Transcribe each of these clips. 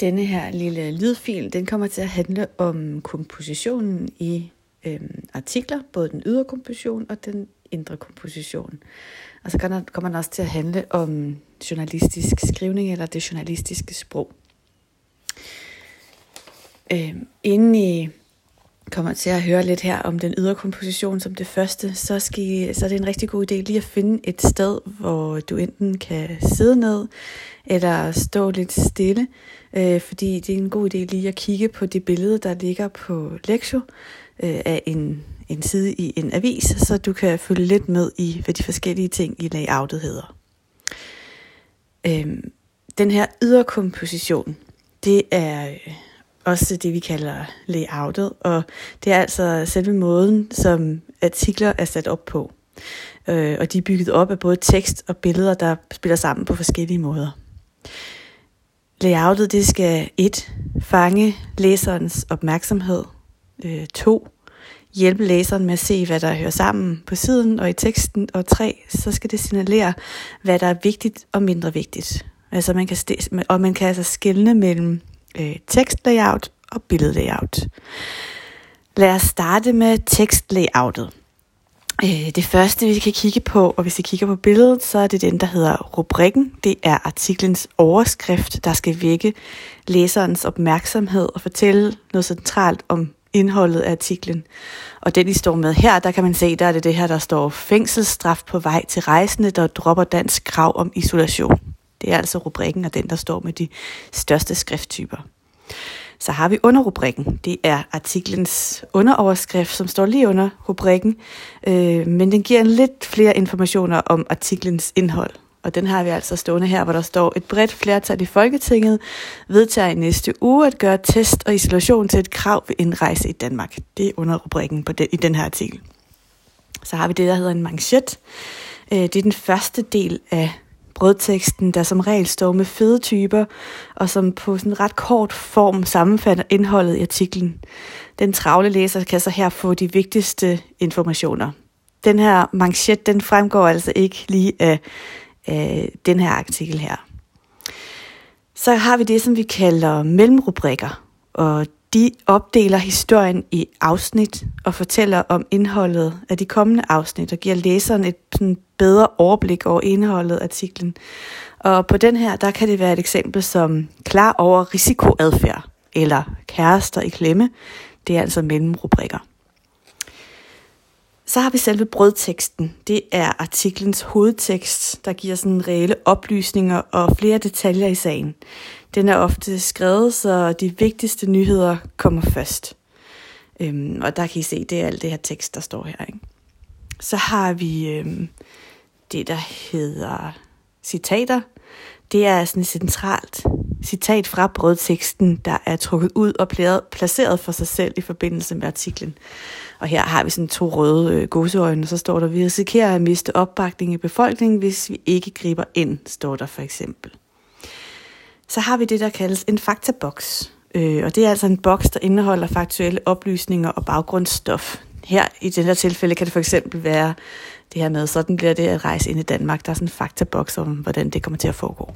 denne her lille lydfil, den kommer til at handle om kompositionen i øhm, artikler, både den ydre komposition og den indre komposition. Og så kommer den også til at handle om journalistisk skrivning eller det journalistiske sprog. Øhm, inden I kommer til at høre lidt her om den ydre komposition som det første, så, skal I, så er det en rigtig god idé lige at finde et sted, hvor du enten kan sidde ned eller stå lidt stille, øh, fordi det er en god idé lige at kigge på det billede, der ligger på Lektio øh, af en, en side i en avis, så du kan følge lidt med i, hvad de forskellige ting i layoutet hedder. Øh, den her ydre komposition, det er også det, vi kalder layoutet, og det er altså selve måden, som artikler er sat op på. Øh, og de er bygget op af både tekst og billeder, der spiller sammen på forskellige måder. Layoutet det skal et fange læserens opmærksomhed. Øh, to hjælpe læseren med at se, hvad der hører sammen på siden og i teksten. Og tre, så skal det signalere, hvad der er vigtigt og mindre vigtigt. Altså man kan og man kan altså skelne mellem øh, tekstlayout og billedlayout. Lad os starte med tekstlayoutet. Øh, det første, vi kan kigge på, og hvis vi kigger på billedet, så er det den, der hedder rubrikken. Det er artiklens overskrift, der skal vække læserens opmærksomhed og fortælle noget centralt om indholdet af artiklen. Og den, I står med her, der kan man se, der er det det her, der står fængselsstraf på vej til rejsende, der dropper dansk krav om isolation. Er altså rubrikken og den, der står med de største skrifttyper. Så har vi underrubrikken. Det er artiklens underoverskrift, som står lige under rubrikken, øh, men den giver en lidt flere informationer om artiklens indhold. Og den har vi altså stående her, hvor der står, et bredt flertal i Folketinget vedtager i næste uge at gøre test og isolation til et krav ved indrejse i Danmark. Det er underrubrikken på den, i den her artikel. Så har vi det, der hedder en manchet. Øh, det er den første del af brødteksten, der som regel står med fede typer, og som på sådan ret kort form sammenfatter indholdet i artiklen. Den travle læser kan så her få de vigtigste informationer. Den her manchet, den fremgår altså ikke lige af, af den her artikel her. Så har vi det, som vi kalder mellemrubrikker, og de opdeler historien i afsnit og fortæller om indholdet af de kommende afsnit og giver læseren et sådan bedre overblik over indholdet af artiklen. Og på den her, der kan det være et eksempel som klar over risikoadfærd eller kærester i klemme. Det er altså mellemrubrikker. Så har vi selve brødteksten. Det er artiklens hovedtekst, der giver sådan reelle oplysninger og flere detaljer i sagen. Den er ofte skrevet, så de vigtigste nyheder kommer først. Øhm, og der kan I se, det er alt det her tekst, der står her. Ikke? Så har vi øhm, det, der hedder citater. Det er sådan et centralt citat fra brødteksten, der er trukket ud og placeret for sig selv i forbindelse med artiklen. Og her har vi sådan to røde øh, og så står der, vi risikerer at miste opbakning i befolkningen, hvis vi ikke griber ind, står der for eksempel. Så har vi det, der kaldes en faktaboks. Øh, og det er altså en boks, der indeholder faktuelle oplysninger og baggrundsstof. Her i det her tilfælde kan det for eksempel være det her med, sådan bliver det at rejse ind i Danmark. Der er sådan en faktaboks om, hvordan det kommer til at foregå.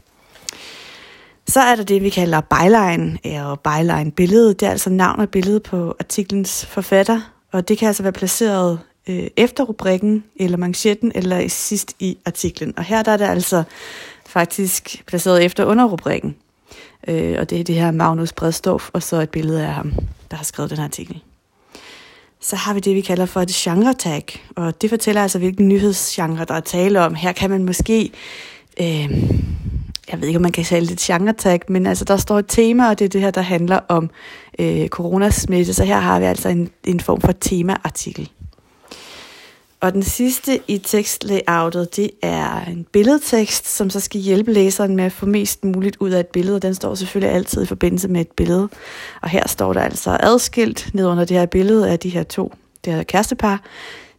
Så er der det, vi kalder byline, og byline billede. Det er altså navn og billede på artiklens forfatter, og det kan altså være placeret øh, efter rubrikken, eller manchetten, eller sidst i artiklen. Og her der er det altså faktisk placeret efter underrubrikken. Øh, og det er det her Magnus Bredstorff, og så et billede af ham, der har skrevet den her artikel. Så har vi det, vi kalder for et genre tag, og det fortæller altså, hvilken nyhedsgenre, der er tale om. Her kan man måske, øh, jeg ved ikke, om man kan kalde det et genre tag, men altså, der står et tema, og det er det her, der handler om øh, coronasmitte, så her har vi altså en, en form for temaartikel. Og den sidste i tekstlayoutet, det er en billedtekst, som så skal hjælpe læseren med at få mest muligt ud af et billede. Den står selvfølgelig altid i forbindelse med et billede. Og her står der altså adskilt ned under det her billede af de her to, det her kærestepar.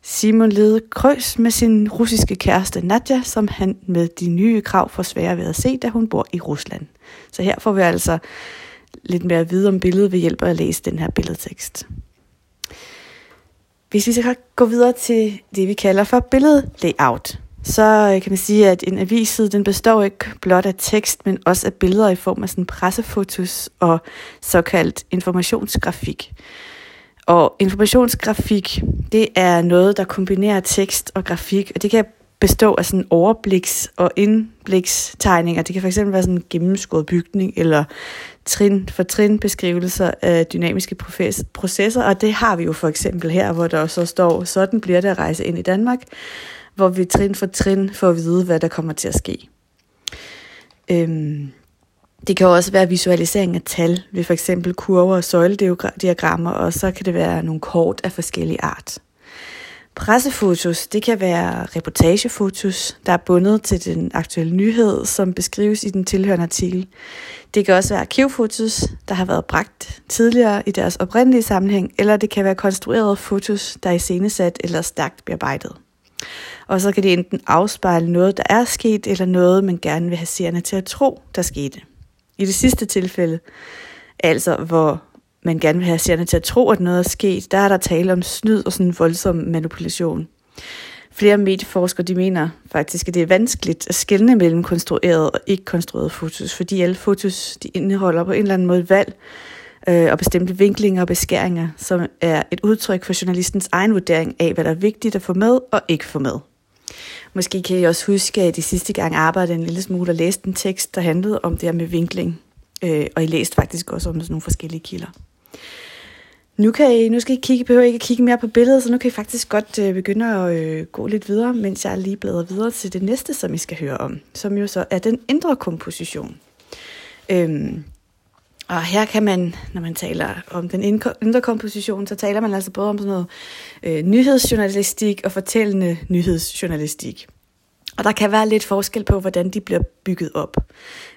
Simon led krøs med sin russiske kæreste Nadja, som han med de nye krav får svære ved at se, da hun bor i Rusland. Så her får vi altså lidt mere at vide om billedet ved hjælp af at læse den her billedtekst. Hvis vi så går videre til det, vi kalder for billedlayout, så øh, kan man sige, at en avisside den består ikke blot af tekst, men også af billeder i form af sådan pressefotos og såkaldt informationsgrafik. Og informationsgrafik, det er noget, der kombinerer tekst og grafik, og det kan bestå af sådan overbliks- og indblikstegninger. Det kan fx være sådan en gennemskåret bygning, eller trin for trin beskrivelser af dynamiske processer, og det har vi jo for eksempel her, hvor der så står, sådan bliver det at rejse ind i Danmark, hvor vi trin for trin får at vide, hvad der kommer til at ske. Øhm, det kan også være visualisering af tal ved for eksempel kurver og søjlediagrammer, og så kan det være nogle kort af forskellige art. Pressefotos, det kan være reportagefotos, der er bundet til den aktuelle nyhed, som beskrives i den tilhørende artikel. Det kan også være arkivfotos, der har været bragt tidligere i deres oprindelige sammenhæng, eller det kan være konstruerede fotos, der er iscenesat eller stærkt bearbejdet. Og så kan det enten afspejle noget, der er sket, eller noget, man gerne vil have seerne til at tro, der skete. I det sidste tilfælde, altså hvor man gerne vil have seerne til at tro, at noget er sket, der er der tale om snyd og sådan en voldsom manipulation. Flere medieforskere de mener faktisk, at det er vanskeligt at skelne mellem konstrueret og ikke konstrueret fotos, fordi alle fotos de indeholder på en eller anden måde valg øh, og bestemte vinklinger og beskæringer, som er et udtryk for journalistens egen vurdering af, hvad der er vigtigt at få med og ikke få med. Måske kan I også huske, at I sidste gang arbejdede en lille smule og læste en tekst, der handlede om det her med vinkling. Øh, og I læste faktisk også om sådan nogle forskellige kilder. Nu, kan I, nu skal I kigge, behøver I ikke at kigge mere på billedet, så nu kan I faktisk godt øh, begynde at øh, gå lidt videre, mens jeg lige bladrer videre til det næste, som I skal høre om, som jo så er den indre komposition. Øhm, og her kan man, når man taler om den indre komposition, så taler man altså både om sådan noget øh, nyhedsjournalistik og fortællende nyhedsjournalistik. Og der kan være lidt forskel på, hvordan de bliver bygget op.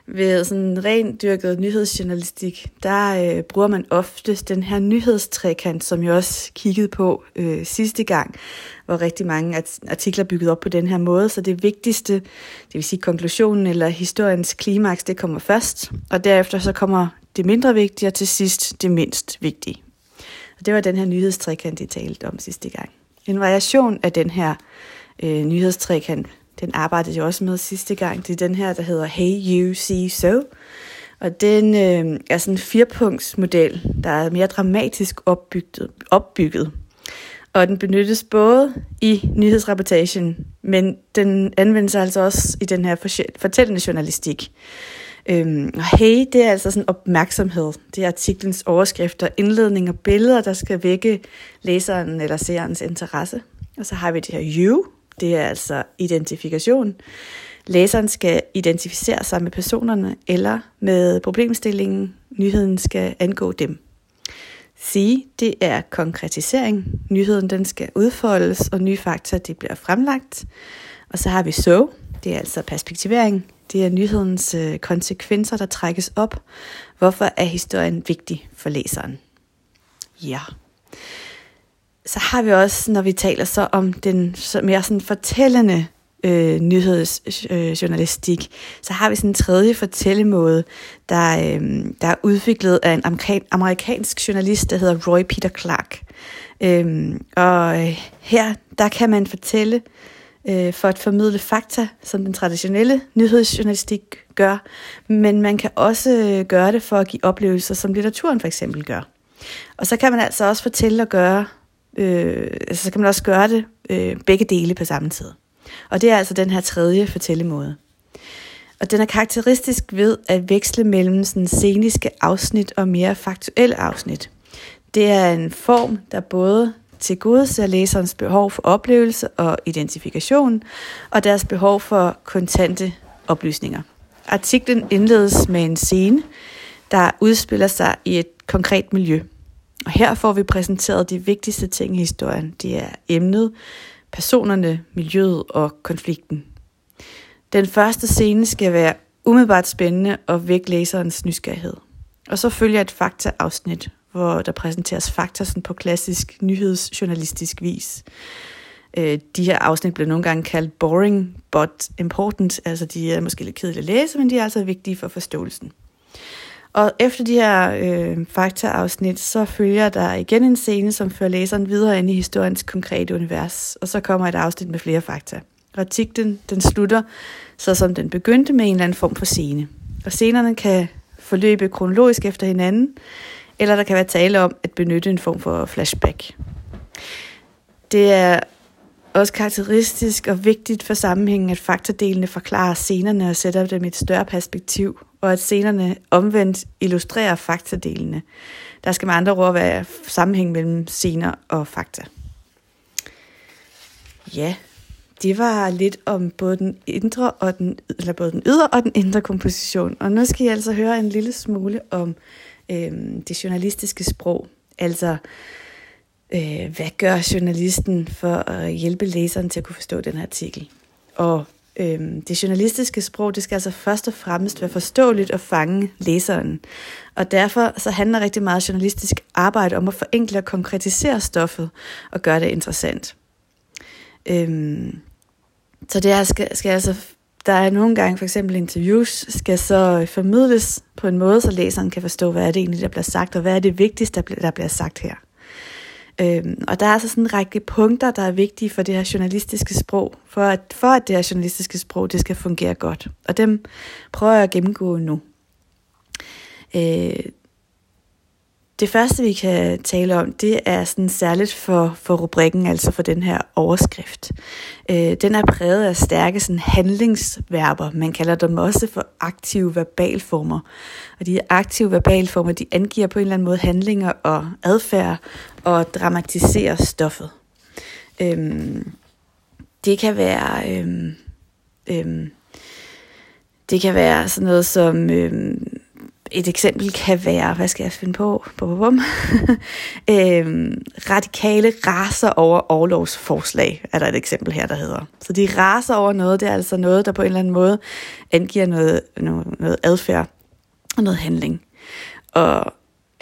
Ved sådan ren dyrket nyhedsjournalistik, der øh, bruger man oftest den her nyhedstrekant, som jeg også kiggede på øh, sidste gang, hvor rigtig mange artikler er bygget op på den her måde. Så det vigtigste, det vil sige konklusionen eller historiens klimaks, det kommer først, og derefter så kommer det mindre vigtige, og til sidst det mindst vigtige. Og det var den her nyhedstrekant, de talte om sidste gang. En variation af den her øh, nyhedstrekant den arbejdede jeg også med sidste gang. Det er den her, der hedder Hey You See So. Og den øh, er sådan en firepunktsmodel, der er mere dramatisk opbygget, opbygget. Og den benyttes både i nyhedsrapportagen, men den anvendes altså også i den her fortællende journalistik. Øhm, hey, det er altså sådan opmærksomhed. Det er artiklens overskrifter, indledning og billeder, der skal vække læseren eller seerens interesse. Og så har vi det her you, det er altså identifikation. Læseren skal identificere sig med personerne eller med problemstillingen. Nyheden skal angå dem. Sige, det er konkretisering. Nyheden den skal udfoldes, og nye fakta det bliver fremlagt. Og så har vi så, det er altså perspektivering. Det er nyhedens øh, konsekvenser, der trækkes op. Hvorfor er historien vigtig for læseren? Ja så har vi også, når vi taler så om den mere sådan fortællende øh, nyhedsjournalistik, øh, så har vi sådan en tredje fortællemåde, der, øh, der er udviklet af en amerikansk journalist, der hedder Roy Peter Clark. Øh, og øh, her, der kan man fortælle øh, for at formidle fakta, som den traditionelle nyhedsjournalistik gør, men man kan også øh, gøre det for at give oplevelser, som litteraturen for eksempel gør. Og så kan man altså også fortælle og gøre øh, altså, så kan man også gøre det øh, begge dele på samme tid. Og det er altså den her tredje fortællemåde. Og den er karakteristisk ved at veksle mellem sådan sceniske afsnit og mere faktuelle afsnit. Det er en form, der både til gode ser læserens behov for oplevelse og identifikation, og deres behov for kontante oplysninger. Artiklen indledes med en scene, der udspiller sig i et konkret miljø – og her får vi præsenteret de vigtigste ting i historien. Det er emnet, personerne, miljøet og konflikten. Den første scene skal være umiddelbart spændende og vække læserens nysgerrighed. Og så følger et faktaafsnit, hvor der præsenteres fakta sådan på klassisk nyhedsjournalistisk vis. Øh, de her afsnit bliver nogle gange kaldt boring but important, altså de er måske lidt kedelige at læse, men de er altså vigtige for forståelsen. Og efter de her øh, faktaafsnit, så følger der igen en scene, som fører læseren videre ind i historiens konkrete univers. Og så kommer et afsnit med flere fakta. Artiklen den slutter, så som den begyndte med en eller anden form for scene. Og scenerne kan forløbe kronologisk efter hinanden, eller der kan være tale om at benytte en form for flashback. Det er også karakteristisk og vigtigt for sammenhængen, at faktadelene forklarer scenerne og sætter dem i et større perspektiv, og at scenerne omvendt illustrerer faktadelene. Der skal med andre ord være sammenhæng mellem scener og fakta. Ja, det var lidt om både den indre og den, eller både den ydre og den indre komposition. Og nu skal I altså høre en lille smule om øh, det journalistiske sprog. Altså, øh, hvad gør journalisten for at hjælpe læseren til at kunne forstå den her artikel? Og Øhm, det journalistiske sprog, det skal altså først og fremmest være forståeligt og fange læseren. Og derfor så handler rigtig meget journalistisk arbejde om at forenkle og konkretisere stoffet og gøre det interessant. Øhm, så det er, skal, skal altså, der er nogle gange, for eksempel interviews, skal så formidles på en måde, så læseren kan forstå, hvad er det egentlig, der bliver sagt, og hvad er det vigtigste, der bliver, der bliver sagt her. Øhm, og der er altså sådan en række punkter, der er vigtige for det her journalistiske sprog, for at, for at det her journalistiske sprog, det skal fungere godt. Og dem prøver jeg at gennemgå nu. Øh, det første, vi kan tale om, det er sådan særligt for, for rubrikken, altså for den her overskrift. Øh, den er præget af stærke sådan, handlingsverber. Man kalder dem også for aktive verbalformer. Og de aktive verbalformer, de angiver på en eller anden måde handlinger og adfærd og dramatiserer stoffet. Øhm, det kan være... Øhm, øhm, det kan være sådan noget som... Øhm, et eksempel kan være, hvad skal jeg finde på? Bum, bum. øhm, radikale raser over overlovsforslag, er der et eksempel her, der hedder. Så de raser over noget, det er altså noget, der på en eller anden måde angiver noget, noget, noget adfærd og noget handling. Og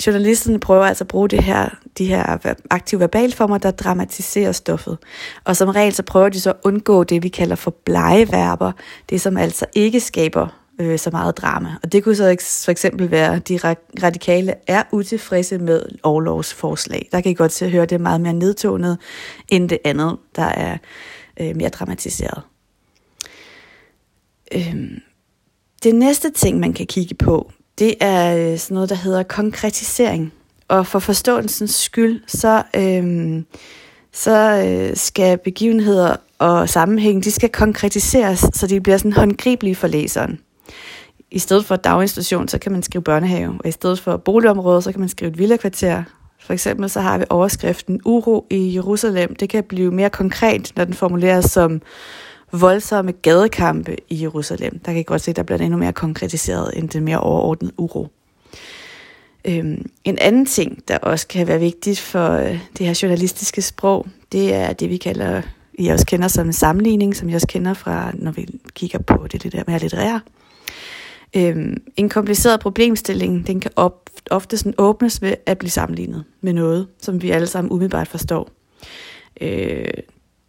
journalisten prøver altså at bruge det her, de her aktive verbalformer, der dramatiserer stoffet. Og som regel så prøver de så at undgå det, vi kalder for blegeverber, det som altså ikke skaber øh, så meget drama. Og det kunne så for eksempel være, at de radikale er utilfredse med overlovsforslag. Der kan I godt se at høre, at det er meget mere nedtonet end det andet, der er øh, mere dramatiseret. Øh, det næste ting, man kan kigge på, det er øh, sådan noget, der hedder konkretisering. Og for forståelsens skyld, så, øhm, så øh, skal begivenheder og sammenhæng, de skal konkretiseres, så de bliver sådan håndgribelige for læseren. I stedet for daginstitution, så kan man skrive børnehave, og i stedet for boligområde, så kan man skrive et villakvarter. For eksempel så har vi overskriften Uro i Jerusalem. Det kan blive mere konkret, når den formuleres som voldsomme gadekampe i Jerusalem. Der kan I godt se, der bliver det endnu mere konkretiseret end det mere overordnede uro. Øhm, en anden ting, der også kan være vigtigt for øh, det her journalistiske sprog, det er det, vi kalder, I også kender som en sammenligning, som jeg også kender fra, når vi kigger på det, det der med at litterære. Øhm, en kompliceret problemstilling, den kan op, ofte sådan åbnes ved at blive sammenlignet med noget, som vi alle sammen umiddelbart forstår. Øh,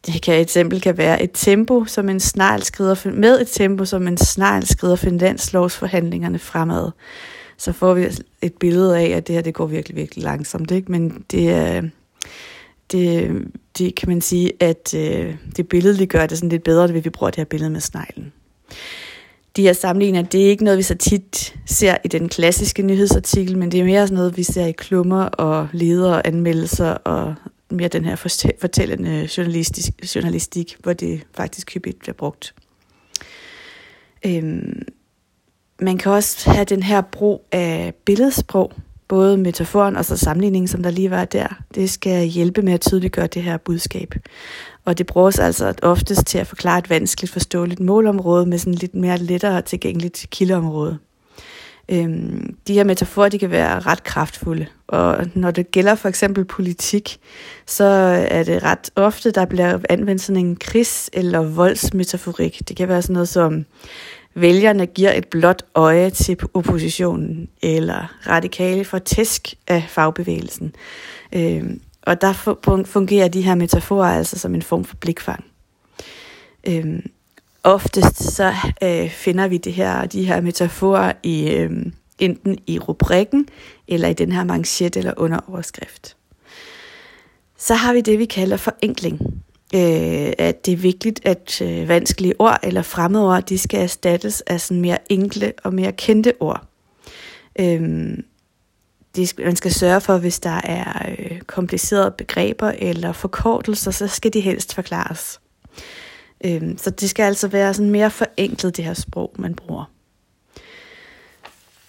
det kan et eksempel kan være et tempo, som en snegl skrider, med et tempo, som en snegl skrider finanslovsforhandlingerne fremad. Så får vi et billede af, at det her det går virkelig, virkelig langsomt. Ikke? Men det er, det, det kan man sige, at øh, det billede gør det sådan lidt bedre, ved vi bruger det her billede med sneglen de her sammenligninger, det er ikke noget, vi så tit ser i den klassiske nyhedsartikel, men det er mere sådan noget, vi ser i klummer og ledere og anmeldelser og mere den her fortællende journalistisk, journalistik, hvor det faktisk hyppigt bliver brugt. Øhm, man kan også have den her brug af billedsprog, både metaforen og så sammenligningen, som der lige var der. Det skal hjælpe med at tydeliggøre det her budskab. Og det bruges altså oftest til at forklare et vanskeligt forståeligt målområde med sådan lidt mere lettere tilgængeligt kildeområde. Øhm, de her metaforer, de kan være ret kraftfulde, og når det gælder for eksempel politik, så er det ret ofte, der bliver anvendt sådan en krigs- eller voldsmetaforik. Det kan være sådan noget som, vælgerne giver et blåt øje til oppositionen, eller radikale for tæsk af fagbevægelsen. Øhm, og der fungerer de her metaforer altså som en form for blikfang. Øhm, oftest så øh, finder vi det her, de her metaforer i, øh, enten i rubrikken, eller i den her manchet eller underoverskrift. Så har vi det, vi kalder forenkling. øh, at det er vigtigt, at øh, vanskelige ord eller fremmede ord, de skal erstattes af sådan mere enkle og mere kendte ord. Øh, de, man skal sørge for, hvis der er øh, komplicerede begreber eller forkortelser, så skal de helst forklares. Øh, Øhm, så det skal altså være sådan mere forenklet, det her sprog, man bruger.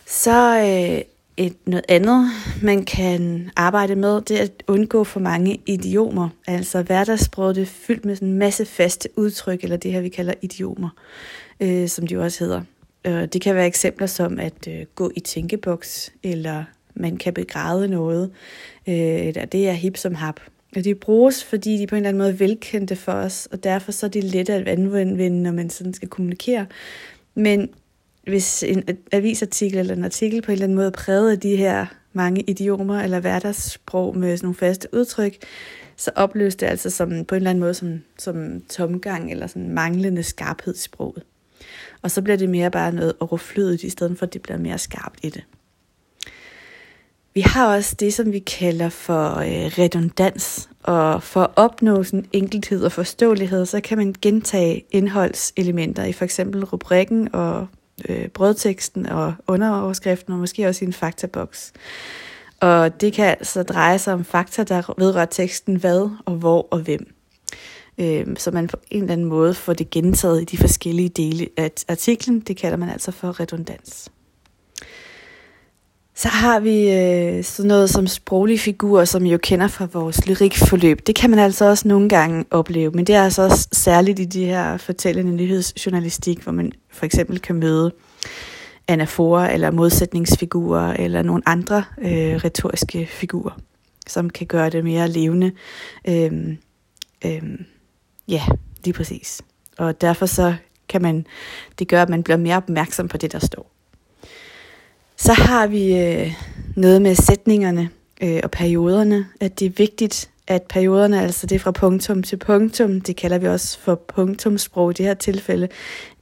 Så øh, et, noget andet, man kan arbejde med, det er at undgå for mange idiomer. Altså hverdagssproget er fyldt med sådan en masse faste udtryk, eller det her vi kalder idiomer, øh, som de jo også hedder. Øh, det kan være eksempler som at øh, gå i tænkeboks, eller man kan begræde noget, øh, eller det er hip som hap. Og de bruges, fordi de på en eller anden måde velkendte for os, og derfor så er de lette at anvende, når man sådan skal kommunikere. Men hvis en avisartikel eller en artikel på en eller anden måde præget af de her mange idiomer eller hverdagssprog med sådan nogle faste udtryk, så opløses det altså som, på en eller anden måde som, som tomgang eller sådan manglende skarphed i sproget. Og så bliver det mere bare noget overflødigt, i stedet for at det bliver mere skarpt i det. Vi har også det, som vi kalder for øh, redundans, og for at opnå sådan enkelhed og forståelighed, så kan man gentage indholdselementer i for eksempel rubrikken og øh, brødteksten og underoverskriften, og måske også i en faktaboks. Og det kan altså dreje sig om fakta, der vedrører teksten hvad og hvor og hvem. Øh, så man på en eller anden måde får det gentaget i de forskellige dele af artiklen. Det kalder man altså for redundans. Så har vi øh, sådan noget som sproglige figurer, som I jo kender fra vores lyrikforløb. Det kan man altså også nogle gange opleve, men det er altså også særligt i de her fortællende nyhedsjournalistik, hvor man for eksempel kan møde anaforer eller modsætningsfigurer eller nogle andre øh, retoriske figurer, som kan gøre det mere levende. Øhm, øhm, ja, lige præcis. Og derfor så kan man, det gør, at man bliver mere opmærksom på det, der står. Så har vi øh, noget med sætningerne øh, og perioderne, at det er vigtigt, at perioderne, altså det fra punktum til punktum, det kalder vi også for punktumsprog i det her tilfælde,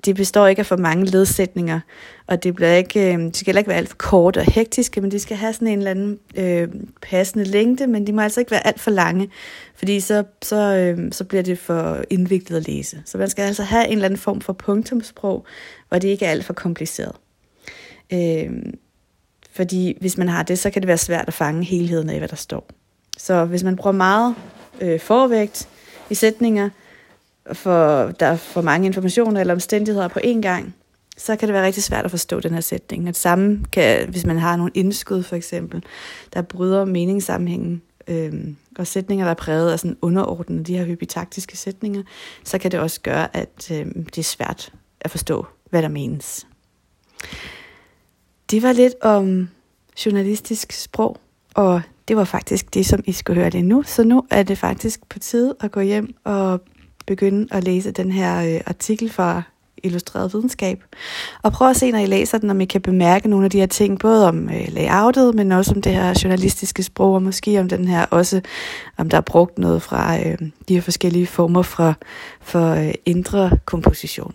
de består ikke af for mange ledsætninger, og det, bliver ikke, øh, de skal heller ikke være alt for kort og hektiske, men de skal have sådan en eller anden øh, passende længde, men de må altså ikke være alt for lange, fordi så, så, øh, så bliver det for indviklet at læse. Så man skal altså have en eller anden form for punktumsprog, hvor det ikke er alt for kompliceret. Øh, fordi hvis man har det, så kan det være svært at fange helheden af, hvad der står. Så hvis man bruger meget øh, forvægt i sætninger, for der er for mange informationer eller omstændigheder på én gang, så kan det være rigtig svært at forstå den her sætning. Det samme kan, hvis man har nogle indskud for eksempel, der bryder meningssammenhængen, øh, og sætninger, der er præget af sådan underordnede, de her hypitaktiske sætninger, så kan det også gøre, at øh, det er svært at forstå, hvad der menes. Det var lidt om journalistisk sprog, og det var faktisk det, som I skulle høre det nu. Så nu er det faktisk på tide at gå hjem og begynde at læse den her øh, artikel fra Illustreret Videnskab. Og prøv at se, når I læser den, om I kan bemærke nogle af de her ting, både om øh, layoutet, men også om det her journalistiske sprog, og måske om den her også, om der er brugt noget fra øh, de her forskellige former for, for øh, indre komposition.